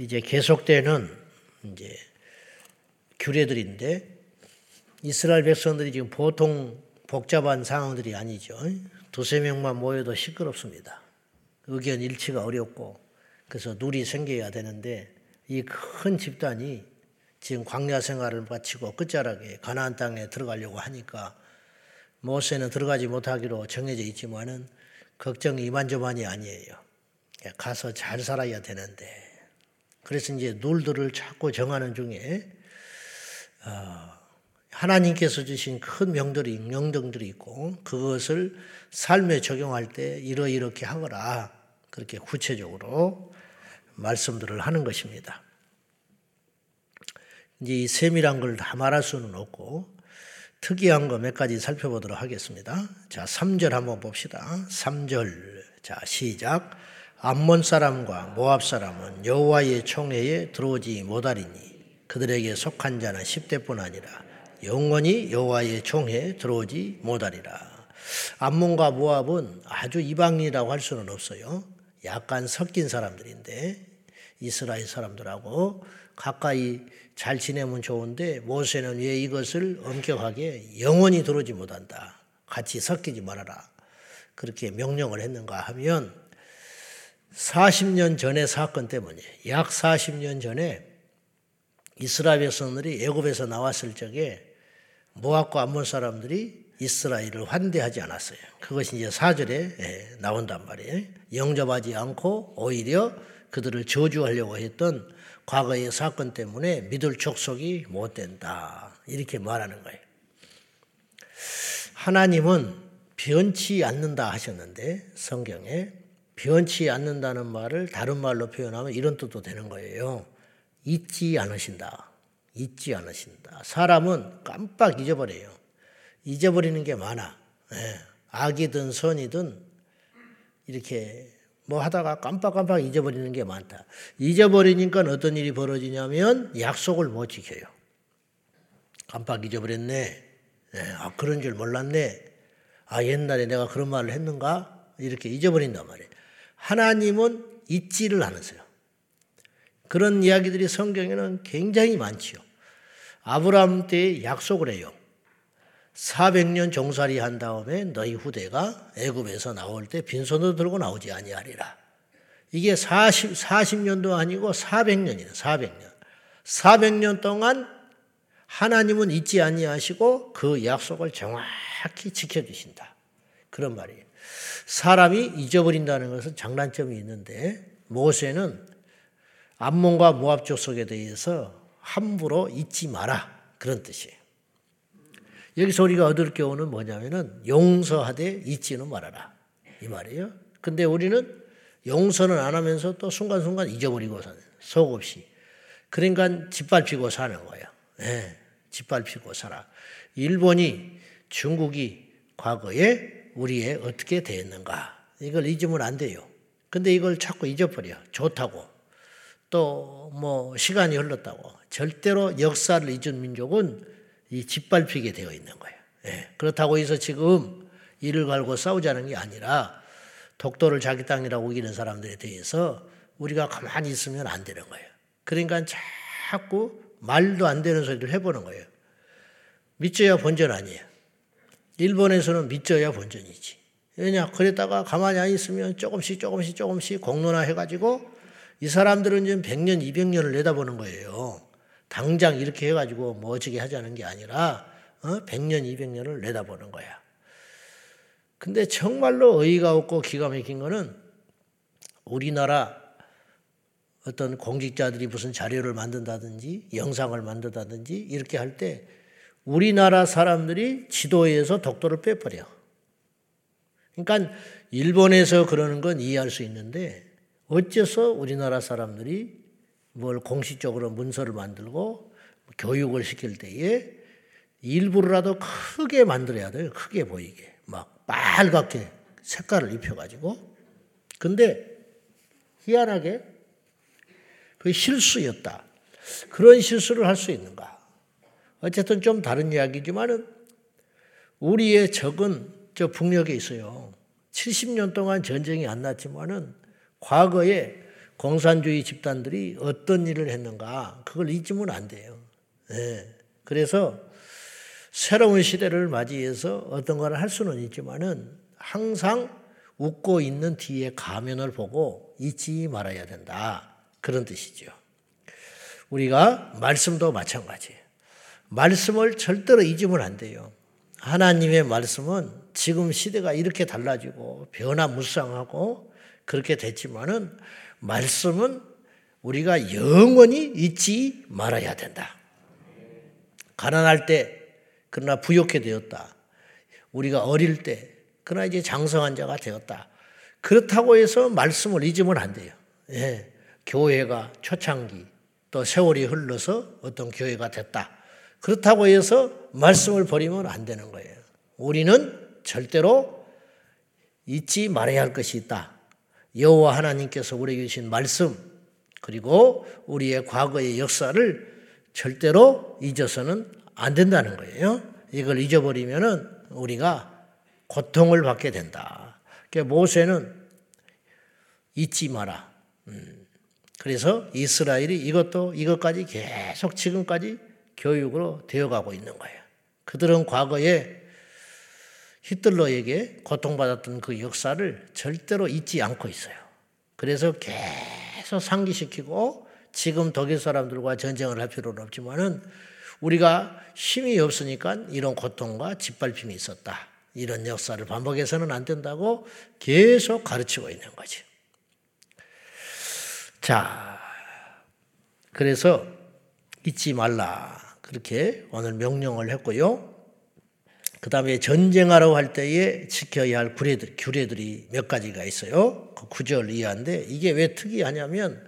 이제 계속되는 이제 규례들인데 이스라엘 백성들이 지금 보통 복잡한 상황들이 아니죠. 두세 명만 모여도 시끄럽습니다. 의견 일치가 어렵고 그래서 누리 생겨야 되는데 이 큰 집단이 지금 광야 생활을 마치고 끝자락에 가나안 땅에 들어가려고 하니까 모세는 들어가지 못하기로 정해져 있지만은 걱정이 이만저만이 아니에요. 가서 잘 살아야 되는데 그래서 이제 룰들을 자꾸 정하는 중에 어, 하나님께서 주신 큰 명들이 명령들이 있고 그것을 삶에 적용할 때 이러이렇게 하거라 그렇게 구체적으로 말씀들을 하는 것입니다. 이제 이 세밀한 걸 다 말할 수는 없고 특이한 거 몇 가지 살펴보도록 하겠습니다. 자, 3절 한번 봅시다. 3절. 자, 시작. 암몬 사람과 모압 사람은 여호와의 총회에 들어오지 못하리니 그들에게 속한 자는 10대뿐 아니라 영원히 여호와의 총회에 들어오지 못하리라. 암몬과 모압은 아주 이방인이라고 할 수는 없어요. 약간 섞인 사람들인데 이스라엘 사람들하고 가까이 잘 지내면 좋은데 모세는 왜 이것을 엄격하게 영원히 들어오지 못한다. 같이 섞이지 말아라. 그렇게 명령을 했는가 하면 40년 전의 사건 때문에 약 40년 전에 이스라엘 백성들이 애굽에서 나왔을 적에 모압과 암몬 사람들이 이스라엘을 환대하지 않았어요. 그것이 이제 4절에 예, 나온단 말이에요. 영접하지 않고 오히려 그들을 저주하려고 했던 과거의 사건 때문에 믿을 족속이 못 된다. 이렇게 말하는 거예요. 하나님은 변치 않는다 하셨는데 성경에 변치 않는다는 말을 다른 말로 표현하면 이런 뜻도 되는 거예요. 잊지 않으신다. 잊지 않으신다. 사람은 깜빡 잊어버려요. 잊어버리는 게 많아. 네. 악이든 선이든 이렇게 뭐 하다가 깜빡깜빡 잊어버리는 게 많다. 잊어버리니까 어떤 일이 벌어지냐면 약속을 못 지켜요. 깜빡 잊어버렸네. 네. 아, 그런 줄 몰랐네. 아, 옛날에 내가 그런 말을 했는가? 이렇게 잊어버린단 말이에요. 하나님은 잊지를 않으세요. 그런 이야기들이 성경에는 굉장히 많지요. 아브라함 때 약속을 해요. 400년 종살이 한 다음에 너희 후대가 애굽에서 나올 때 빈손으로 들고 나오지 아니하리라. 이게 40, 40년도 아니고 400년이에요. 400년. 400년 동안 하나님은 잊지 아니하시고 그 약속을 정확히 지켜주신다. 그런 말이에요. 사람이 잊어버린다는 것은 장단점이 있는데 모세는 암몬과 모압 족속에 대해서 함부로 잊지 마라 그런 뜻이에요. 여기서 우리가 얻을 교훈은 뭐냐면은 용서하되 잊지는 말아라 이 말이에요. 근데 우리는 용서는 안 하면서 또 순간순간 잊어버리고 사는 속 없이 그러니까 짓밟히고 사는 거예요. 네, 짓밟히고 살아. 일본이 중국이 과거에 우리에 어떻게 대했는가. 이걸 잊으면 안 돼요. 근데 이걸 자꾸 잊어버려. 좋다고. 또 뭐 시간이 흘렀다고. 절대로 역사를 잊은 민족은 이 짓밟히게 되어 있는 거예요. 예. 그렇다고 해서 지금 이를 갈고 싸우자는 게 아니라 독도를 자기 땅이라고 우기는 사람들에 대해서 우리가 가만히 있으면 안 되는 거예요. 그러니까 자꾸 말도 안 되는 소리를 해보는 거예요. 믿져야 본전 아니에요. 일본에서는 믿져야 본전이지. 왜냐? 그랬다가 가만히 안 있으면 조금씩 조금씩 조금씩 공론화 해가지고 이 사람들은 지금 100년, 200년을 내다보는 거예요. 당장 이렇게 해가지고 뭐 어떻게 하자는 게 아니라 어? 100년, 200년을 내다보는 거야. 근데 정말로 어이가 없고 기가 막힌 거는 우리나라 어떤 공직자들이 무슨 자료를 만든다든지 영상을 만든다든지 이렇게 할 때 우리나라 사람들이 지도에서 독도를 빼버려. 그러니까 일본에서 그러는 건 이해할 수 있는데 어째서 우리나라 사람들이 뭘 공식적으로 문서를 만들고 교육을 시킬 때에 일부러라도 크게 만들어야 돼요. 크게 보이게. 막 빨갛게 색깔을 입혀가지고. 근데 희한하게 그 실수였다. 그런 실수를 할 수 있는가? 어쨌든 좀 다른 이야기지만은 우리의 적은 저 북녘에 있어요. 70년 동안 전쟁이 안 났지만은 과거에 공산주의 집단들이 어떤 일을 했는가 그걸 잊으면 안 돼요. 네. 그래서 새로운 시대를 맞이해서 어떤 걸 할 수는 있지만은 항상 웃고 있는 뒤에 가면을 보고 잊지 말아야 된다. 그런 뜻이죠. 우리가 말씀도 마찬가지예요. 말씀을 절대로 잊으면 안 돼요. 하나님의 말씀은 지금 시대가 이렇게 달라지고 변화무쌍하고 그렇게 됐지만은 말씀은 우리가 영원히 잊지 말아야 된다. 가난할 때 그러나 부욕해 되었다. 우리가 어릴 때 그러나 이제 장성한 자가 되었다. 그렇다고 해서 말씀을 잊으면 안 돼요. 예. 교회가 초창기 또 세월이 흘러서 어떤 교회가 됐다. 그렇다고 해서 말씀을 버리면 안 되는 거예요. 우리는 절대로 잊지 말아야 할 것이 있다. 여호와 하나님께서 우리에게 주신 말씀 그리고 우리의 과거의 역사를 절대로 잊어서는 안 된다는 거예요. 이걸 잊어버리면은 우리가 고통을 받게 된다. 그러니까 모세는 잊지 마라. 음. 그래서 이스라엘이 이것도 이것까지 계속 지금까지 교육으로 되어가고 있는 거예요. 그들은 과거에 히틀러에게 고통받았던 그 역사를 절대로 잊지 않고 있어요. 그래서 계속 상기시키고 지금 독일 사람들과 전쟁을 할 필요는 없지만은 우리가 힘이 없으니까 이런 고통과 짓밟힘이 있었다. 이런 역사를 반복해서는 안 된다고 계속 가르치고 있는 거지. 자, 그래서 잊지 말라. 그렇게 오늘 명령을 했고요. 그 다음에 전쟁하러 할 때에 지켜야 할 규례들, 규례들이 몇 가지가 있어요. 그 구절 이하인데 이게 왜 특이하냐면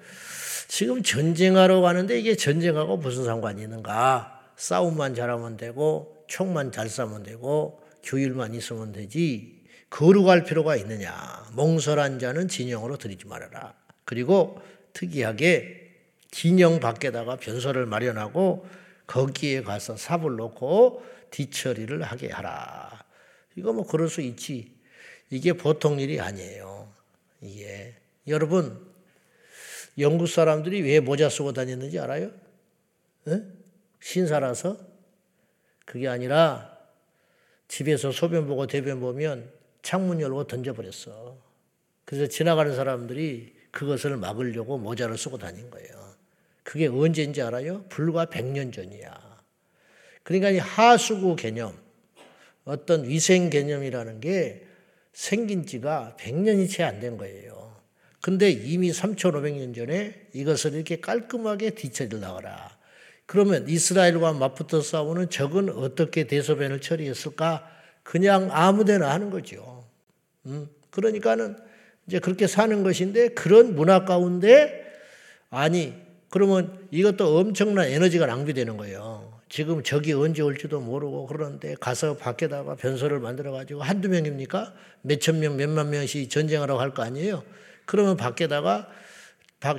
지금 전쟁하러 가는데 이게 전쟁하고 무슨 상관이 있는가? 싸움만 잘하면 되고 총만 잘 쏴면 되고 규율만 있으면 되지 거룩할 필요가 있느냐? 몽설한 자는 진영으로 들이지 말아라. 그리고 특이하게 진영 밖에다가 변소를 마련하고 거기에 가서 삽을 놓고 뒤처리를 하게 하라. 이거 뭐 그럴 수 있지. 이게 보통 일이 아니에요. 이게 여러분 영국 사람들이 왜 모자 쓰고 다녔는지 알아요? 에? 신사라서 그게 아니라 집에서 소변 보고 대변 보면 창문 열고 던져버렸어. 그래서 지나가는 사람들이 그것을 막으려고 모자를 쓰고 다닌 거예요. 그게 언제인지 알아요? 불과 100년 전이야. 그러니까 이 하수구 개념, 어떤 위생 개념이라는 게 생긴 지가 100년이 채 안 된 거예요. 근데 이미 3,500년 전에 이것을 이렇게 깔끔하게 뒤처리를 나가라. 그러면 이스라엘과 맞붙어 싸우는 적은 어떻게 대소변을 처리했을까? 그냥 아무데나 하는 거죠. 음, 그러니까는 이제 그렇게 사는 것인데 그런 문화 가운데 아니 그러면 이것도 엄청난 에너지가 낭비되는 거예요. 지금 적이 언제 올지도 모르고 그러는데 가서 밖에다가 변소를 만들어 가지고 한두 명입니까? 몇천 명, 몇만 명씩 전쟁하라고 할 거 아니에요? 그러면 밖에다가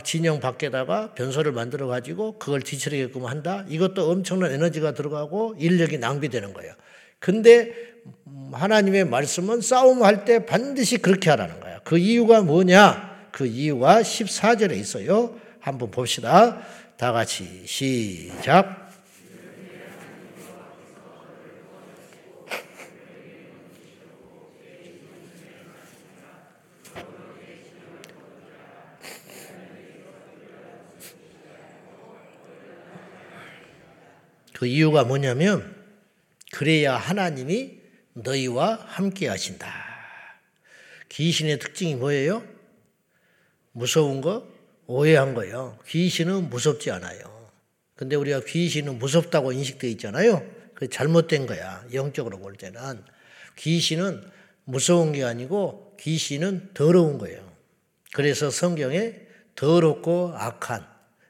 진영 밖에다가 변소를 만들어 가지고 그걸 뒤처리게끔 한다. 이것도 엄청난 에너지가 들어가고 인력이 낭비되는 거예요. 근데 하나님의 말씀은 싸움할 때 반드시 그렇게 하라는 거야. 그 이유가 뭐냐? 그 이유가 14절에 있어요. 한번 봅시다. 다 같이 시작. 그 이유가 뭐냐면 그래야 하나님이 너희와 함께 하신다. 귀신의 특징이 뭐예요? 무서운 거, 오해한 거예요. 귀신은 무섭지 않아요. 근데 우리가 귀신은 무섭다고 인식되어 있잖아요. 그 잘못된 거야. 영적으로 볼 때는. 귀신은 무서운 게 아니고 귀신은 더러운 거예요. 그래서 성경에 더럽고 악한,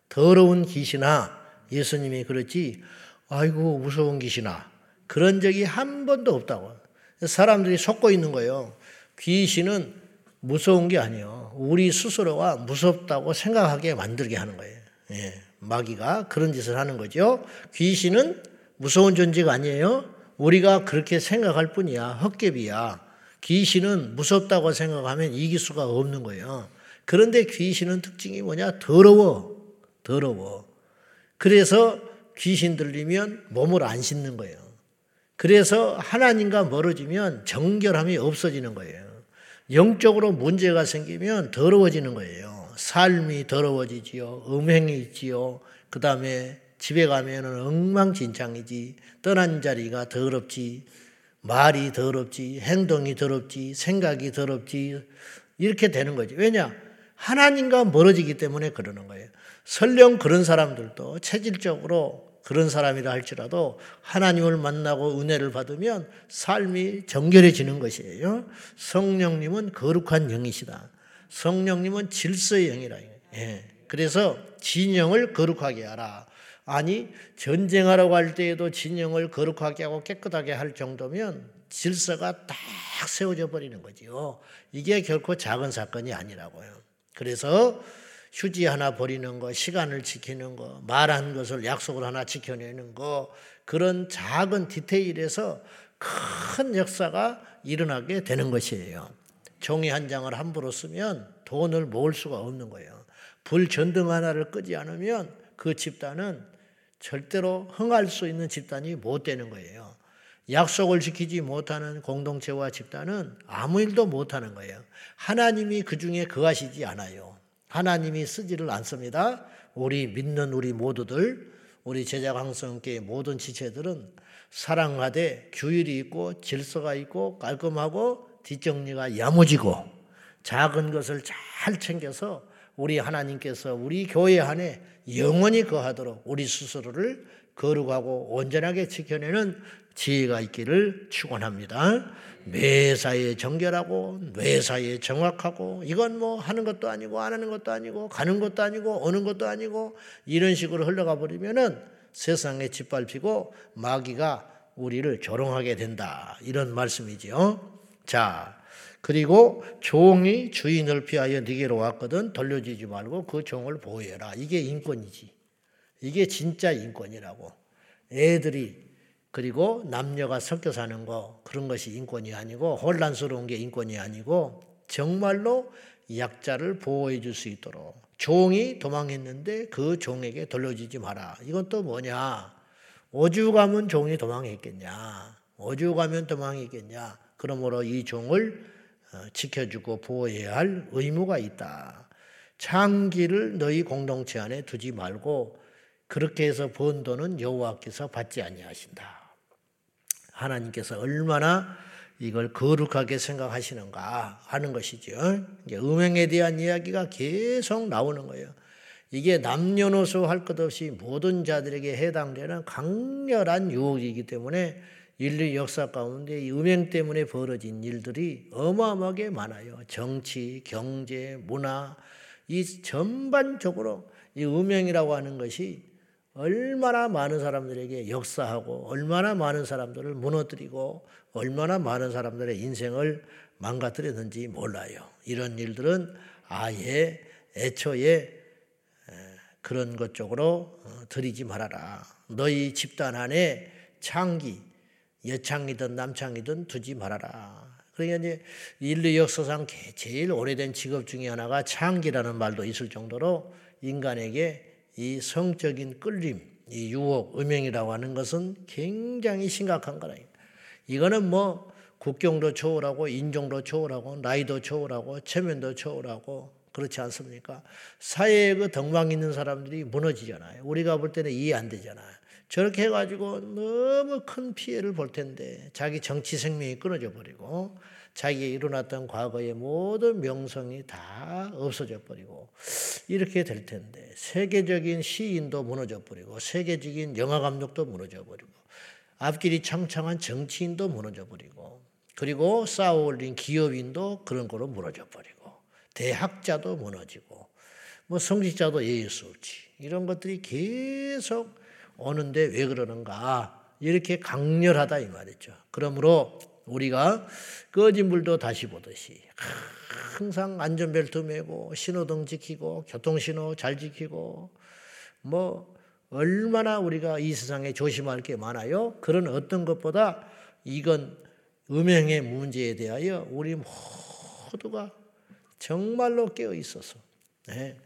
더러운 귀신아, 예수님이 그렇지, 아이고 무서운 귀신아 그런 적이 한 번도 없다고. 사람들이 속고 있는 거예요. 귀신은 무서운 게 아니에요. 우리 스스로가 무섭다고 생각하게 만들게 하는 거예요. 예, 마귀가 그런 짓을 하는 거죠. 귀신은 무서운 존재가 아니에요. 우리가 그렇게 생각할 뿐이야. 헛개비야. 귀신은 무섭다고 생각하면 이길 수가 없는 거예요. 그런데 귀신은 특징이 뭐냐? 더러워. 더러워. 그래서 귀신 들리면 몸을 안 씻는 거예요. 그래서 하나님과 멀어지면 정결함이 없어지는 거예요. 영적으로 문제가 생기면 더러워지는 거예요. 삶이 더러워지지요. 음행이 있지요. 그 다음에 집에 가면은 엉망진창이지. 떠난 자리가 더럽지. 말이 더럽지. 행동이 더럽지. 생각이 더럽지. 이렇게 되는 거지. 왜냐? 하나님과 멀어지기 때문에 그러는 거예요. 설령 그런 사람들도 체질적으로 그런 사람이라 할지라도 하나님을 만나고 은혜를 받으면 삶이 정결해지는 것이에요. 성령님은 거룩한 영이시다. 성령님은 질서의 영이라. 예. 그래서 진영을 거룩하게 하라. 아니 전쟁하라고 할 때에도 진영을 거룩하게 하고 깨끗하게 할 정도면 질서가 딱 세워져 버리는 거지요. 이게 결코 작은 사건이 아니라고요. 그래서 휴지 하나 버리는 거, 시간을 지키는 거, 말한 것을 약속을 하나 지켜내는 거, 그런 작은 디테일에서 큰 역사가 일어나게 되는 것이에요. 종이 한 장을 함부로 쓰면 돈을 모을 수가 없는 거예요. 불 전등 하나를 끄지 않으면 그 집단은 절대로 흥할 수 있는 집단이 못 되는 거예요. 약속을 지키지 못하는 공동체와 집단은 아무 일도 못하는 거예요. 하나님이 그 중에 거하시지 않아요. 하나님이 쓰지를 않습니다. 우리 믿는 우리 모두들, 우리 제자 강성교회 모든 지체들은 사랑하되 규율이 있고 질서가 있고 깔끔하고 뒷정리가 야무지고 작은 것을 잘 챙겨서 우리 하나님께서 우리 교회 안에 영원히 거하도록 우리 스스로를 거룩하고 온전하게 지켜내는 지혜가 있기를 축원합니다. 매사에 정결하고 매사에 정확하고 이건 뭐 하는 것도 아니고 안 하는 것도 아니고 가는 것도 아니고 오는 것도 아니고 이런 식으로 흘러가 버리면은 세상에 짓밟히고 마귀가 우리를 조롱하게 된다. 이런 말씀이지요. 자, 그리고 종이 주인을 피하여 네게로 왔거든 돌려주지 말고 그 종을 보호해라. 이게 인권이지. 이게 진짜 인권이라고. 애들이 그리고 남녀가 섞여 사는 거 그런 것이 인권이 아니고 혼란스러운 게 인권이 아니고 정말로 약자를 보호해 줄 수 있도록 종이 도망했는데 그 종에게 돌려주지 마라. 이건 또 뭐냐? 오죽하면 종이 도망했겠냐? 오죽하면 도망했겠냐? 그러므로 이 종을 어, 지켜주고 보호해야 할 의무가 있다. 창기를 너희 공동체 안에 두지 말고 그렇게 해서 번 돈은 여호와께서 받지 아니하신다. 하나님께서 얼마나 이걸 거룩하게 생각하시는가 하는 것이죠. 음행에 대한 이야기가 계속 나오는 거예요. 이게 남녀노소 할 것 없이 모든 자들에게 해당되는 강렬한 유혹이기 때문에 인류 역사 가운데 이 음행 때문에 벌어진 일들이 어마어마하게 많아요. 정치, 경제, 문화, 이 전반적으로 이 음행이라고 하는 것이 얼마나 많은 사람들에게 역사하고 얼마나 많은 사람들을 무너뜨리고 얼마나 많은 사람들의 인생을 망가뜨렸는지 몰라요. 이런 일들은 아예 애초에 그런 것 쪽으로 어, 들이지 말아라. 너희 집단 안에 창기, 여창이든 남창이든 두지 말아라. 그러니까 이제 인류 역사상 제일 오래된 직업 중에 하나가 창기라는 말도 있을 정도로 인간에게 이 성적인 끌림, 이 유혹, 음행이라고 하는 것은 굉장히 심각한 거라. 이거는 뭐 국경도 초월하고 인종도 초월하고 나이도 초월하고 체면도 초월하고 그렇지 않습니까? 사회에 그 덕망 있는 사람들이 무너지잖아요. 우리가 볼 때는 이해 안 되잖아요. 저렇게 해가지고 너무 큰 피해를 볼 텐데 자기 정치 생명이 끊어져 버리고 자기가 일어났던 과거의 모든 명성이 다 없어져 버리고 이렇게 될 텐데 세계적인 시인도 무너져 버리고 세계적인 영화 감독도 무너져 버리고 앞길이 창창한 정치인도 무너져 버리고 그리고 쌓아 올린 기업인도 그런 거로 무너져 버리고 대학자도 무너지고 뭐 성직자도 예의 수 없지 이런 것들이 계속 오는데 왜 그러는가 이렇게 강렬하다 이 말이죠. 그러므로 우리가 꺼진 불도 다시 보듯이 항상 안전벨트 매고 신호등 지키고 교통신호 잘 지키고 뭐 얼마나 우리가 이 세상에 조심할 게 많아요. 그런 어떤 것보다 이건 음행의 문제에 대하여 우리 모두가 정말로 깨어 있어서 네.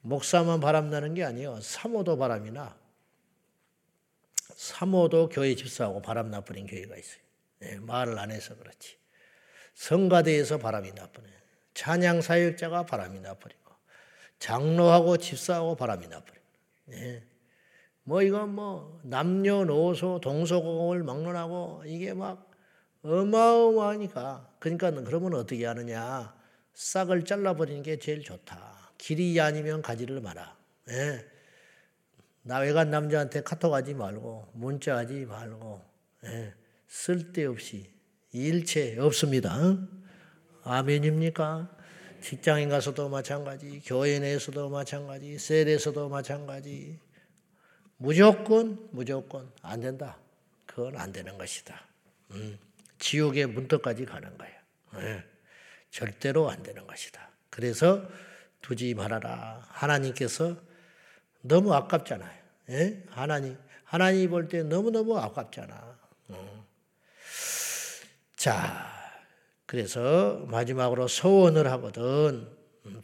목사만 바람나는 게 아니에요. 사모도 바람이나 사모도 교회 집사하고 바람 나 버린 교회가 있어요. 네, 말을 안 해서 그렇지. 성가대에서 바람이 나버려. 찬양 사역자가 바람이 나버리고 장로하고 집사하고 바람이 나버리고. 네. 뭐 이건 뭐 남녀노소 동서고금을 막론하고 이게 막 어마어마하니까 그러니까 그러면 어떻게 하느냐 싹을 잘라버리는 게 제일 좋다. 길이 아니면 가지를 마라. 예. 나 외간 남자한테 카톡하지 말고 문자하지 말고 예. 쓸데없이 일체 없습니다. 아멘입니까? 직장인 가서도 마찬가지, 교회 내에서도 마찬가지, 셀에서도 마찬가지. 무조건 무조건 안 된다. 그건 안 되는 것이다. 음, 지옥의 문턱까지 가는 거예요. 네. 절대로 안 되는 것이다. 그래서 두지 말아라. 하나님께서 너무 아깝잖아요. 예? 하나님, 하나님 볼 때 너무너무 아깝잖아. 어. 자, 그래서 마지막으로 소원을 하거든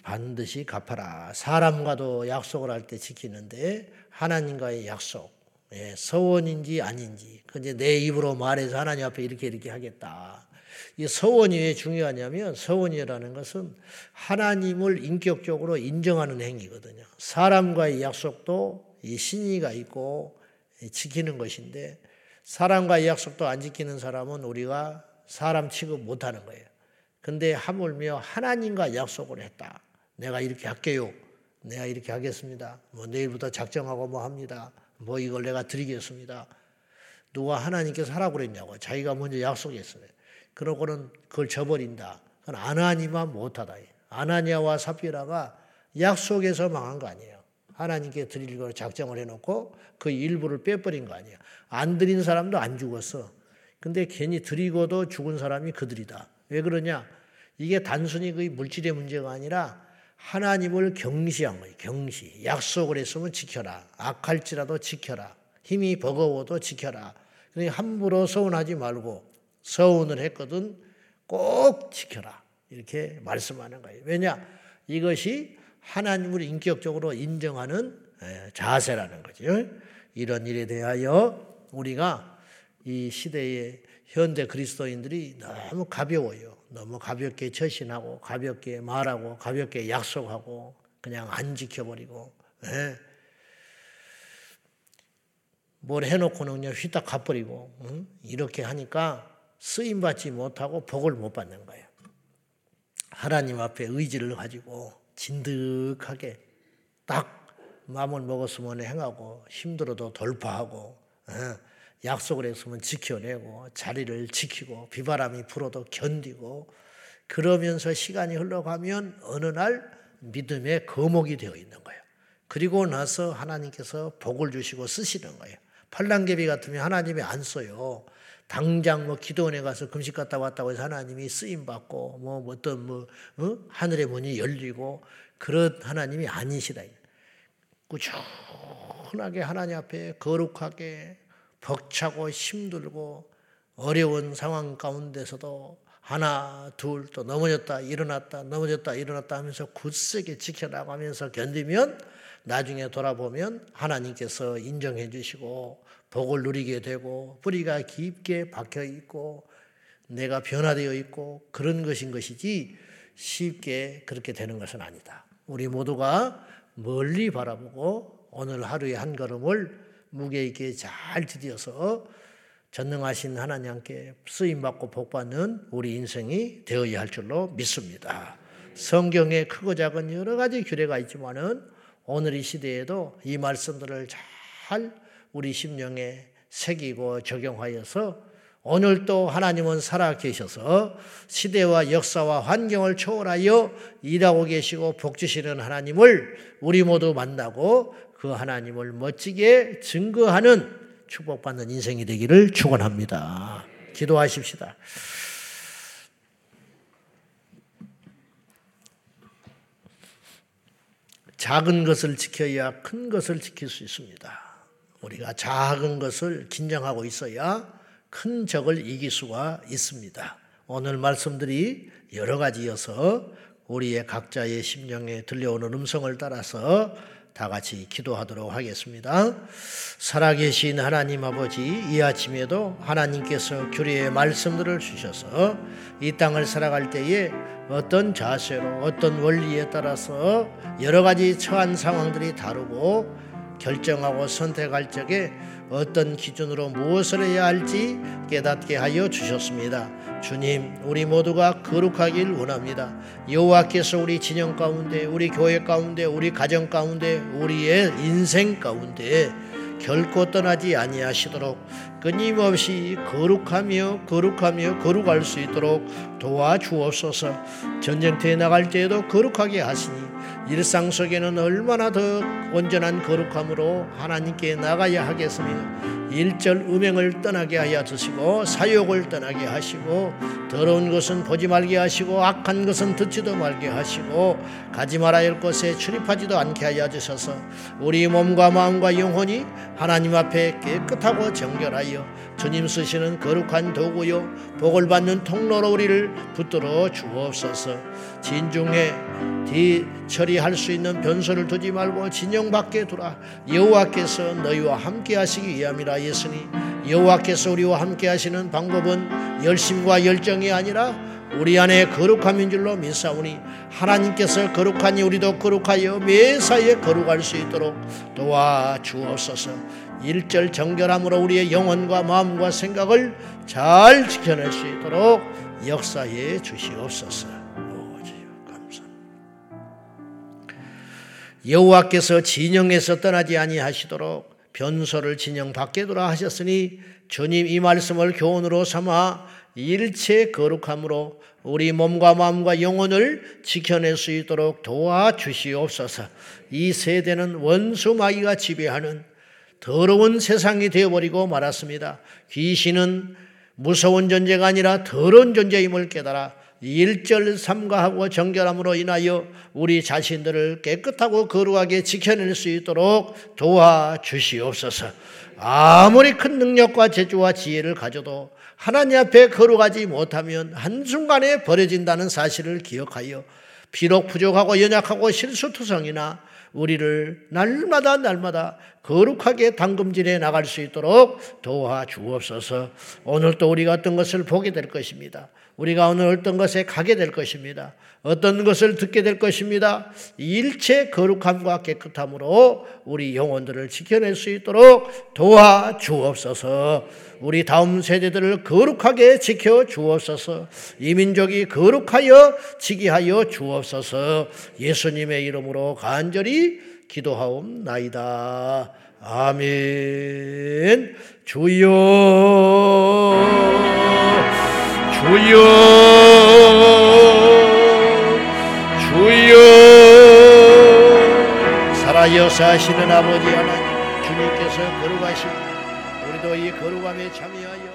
반드시 갚아라. 사람과도 약속을 할 때 지키는데 하나님과의 약속, 예, 서원인지 아닌지, 그 이제 내 입으로 말해서 하나님 앞에 이렇게 이렇게 하겠다. 이 서원이 왜 중요하냐면 서원이라는 것은 하나님을 인격적으로 인정하는 행위거든요. 사람과의 약속도 이 신의가 있고 지키는 것인데 사람과의 약속도 안 지키는 사람은 우리가 사람 취급 못 하는 거예요. 근데 하물며 하나님과 약속을 했다. 내가 이렇게 할게요. 내가 이렇게 하겠습니다. 뭐 내일부터 작정하고 뭐 합니다. 뭐 이걸 내가 드리겠습니다. 누가 하나님께서 하라고 그랬냐고. 자기가 먼저 약속했어요. 그러고는 그걸 저버린다. 그건 아나니만 못하다. 아나니아와 사피라가 약속에서 망한 거 아니에요. 하나님께 드릴 걸 작정을 해놓고 그 일부를 빼버린 거 아니에요. 안 드린 사람도 안 죽었어. 근데 괜히 드리고도 죽은 사람이 그들이다. 왜 그러냐? 이게 단순히 그 물질의 문제가 아니라 하나님을 경시한 거예요. 경시. 약속을 했으면 지켜라. 악할지라도 지켜라. 힘이 버거워도 지켜라. 그러니 함부로 서운하지 말고 서운을 했거든 꼭 지켜라. 이렇게 말씀하는 거예요. 왜냐? 이것이 하나님을 인격적으로 인정하는 자세라는 거죠. 이런 일에 대하여 우리가 이 시대의 현대 그리스도인들이 너무 가벼워요. 너무 가볍게 처신하고 가볍게 말하고 가볍게 약속하고 그냥 안 지켜버리고 예. 뭘 해놓고는 그냥 휘딱 가버리고 응? 이렇게 하니까 쓰임 받지 못하고 복을 못 받는 거예요. 하나님 앞에 의지를 가지고 진득하게 딱 마음을 먹었으면 행하고 힘들어도 돌파하고 예. 약속을 했으면 지켜내고 자리를 지키고 비바람이 불어도 견디고 그러면서 시간이 흘러가면 어느 날 믿음의 거목이 되어 있는 거예요. 그리고 나서 하나님께서 복을 주시고 쓰시는 거예요. 팔랑개비 같으면 하나님이 안 써요. 당장 뭐 기도원에 가서 금식 갔다 왔다고 해서 하나님이 쓰임 받고 뭐 어떤 뭐 어? 하늘의 문이 열리고 그런 하나님이 아니시다. 꾸준하게 하나님 앞에 거룩하게 벅차고 힘들고 어려운 상황 가운데서도 하나, 둘, 또 넘어졌다, 일어났다, 넘어졌다, 일어났다 하면서 굳세게 지켜나가면서 견디면 나중에 돌아보면 하나님께서 인정해 주시고 복을 누리게 되고 뿌리가 깊게 박혀 있고 내가 변화되어 있고 그런 것인 것이지 쉽게 그렇게 되는 것은 아니다. 우리 모두가 멀리 바라보고 오늘 하루의 한 걸음을 무게 있게 잘 디뎌서 전능하신 하나님께 쓰임 받고 복 받는 우리 인생이 되어야 할 줄로 믿습니다. 성경에 크고 작은 여러 가지 규례가 있지만은 오늘 이 시대에도 이 말씀들을 잘 우리 심령에 새기고 적용하여서 오늘도 하나님은 살아 계셔서 시대와 역사와 환경을 초월하여 일하고 계시고 복 주시는 하나님을 우리 모두 만나고 그 하나님을 멋지게 증거하는 축복받는 인생이 되기를 축원합니다. 기도하십시다. 작은 것을 지켜야 큰 것을 지킬 수 있습니다. 우리가 작은 것을 긴장하고 있어야 큰 적을 이길 수가 있습니다. 오늘 말씀들이 여러 가지여서 우리의 각자의 심령에 들려오는 음성을 따라서 다 같이 기도하도록 하겠습니다. 살아계신 하나님 아버지, 이 아침에도 하나님께서 규례의 말씀들을 주셔서 이 땅을 살아갈 때에 어떤 자세로, 어떤 원리에 따라서 여러 가지 처한 상황들이 다르고 결정하고 선택할 적에 어떤 기준으로 무엇을 해야 할지 깨닫게 하여 주셨습니다. 주님, 우리 모두가 거룩하길 원합니다. 여호와께서 우리 진영 가운데, 우리 교회 가운데, 우리 가정 가운데, 우리의 인생 가운데 결코 떠나지 아니하시도록 끊임없이 거룩하며 거룩하며 거룩할 수 있도록 도와주옵소서. 전쟁터에 나갈 때에도 거룩하게 하시니 일상 속에는 얼마나 더 온전한 거룩함으로 하나님께 나가야 하겠으며 일절 음행을 떠나게 하여 주시고 사욕을 떠나게 하시고 더러운 것은 보지 말게 하시고 악한 것은 듣지도 말게 하시고 가지 말아야 할 곳에 출입하지도 않게 하여 주셔서 우리 몸과 마음과 영혼이 하나님 앞에 깨끗하고 정결하여 주님 쓰시는 거룩한 도구요 복을 받는 통로로 우리를 붙들어 주옵소서. 진중에 뒤 처리할 수 있는 변소를 두지 말고 진영 밖에 두라. 여호와께서 너희와 함께 하시기 위함이라 예수니 여호와께서 우리와 함께 하시는 방법은 열심과 열정이 아니라 우리 안에 거룩함인 줄로 믿사오니 하나님께서 거룩하니 우리도 거룩하여 매사에 거룩할 수 있도록 도와 주옵소서. 일절 정결함으로 우리의 영혼과 마음과 생각을 잘 지켜낼 수 있도록 역사해 주시옵소서. 여호와께서 진영에서 떠나지 아니하시도록 변소를 진영 밖에 두라 하셨으니 주님 이 말씀을 교훈으로 삼아 일체 거룩함으로 우리 몸과 마음과 영혼을 지켜낼 수 있도록 도와주시옵소서. 이 세대는 원수 마귀가 지배하는 더러운 세상이 되어버리고 말았습니다. 귀신은 무서운 존재가 아니라 더러운 존재임을 깨달아 일절 삼가하고 정결함으로 인하여 우리 자신들을 깨끗하고 거룩하게 지켜낼 수 있도록 도와주시옵소서. 아무리 큰 능력과 재주와 지혜를 가져도 하나님 앞에 거룩하지 못하면 한순간에 버려진다는 사실을 기억하여 비록 부족하고 연약하고 실수투성이나 우리를 날마다 날마다 거룩하게 당금질해 나갈 수 있도록 도와주옵소서. 오늘 또 우리가 어떤 것을 보게 될 것입니다. 우리가 오늘 어떤 것에 가게 될 것입니다. 어떤 것을 듣게 될 것입니다. 일체 거룩함과 깨끗함으로 우리 영혼들을 지켜낼 수 있도록 도와주옵소서. 우리 다음 세대들을 거룩하게 지켜 주옵소서. 이 민족이 거룩하여 지기하여 주옵소서. 예수님의 이름으로 간절히 기도하옵나이다. 아멘. 주여. 주여. 주여. 살아여 사시는 아버지 하나님 주님께서 거룩하시고 우리도 이 거룩함에 참여하여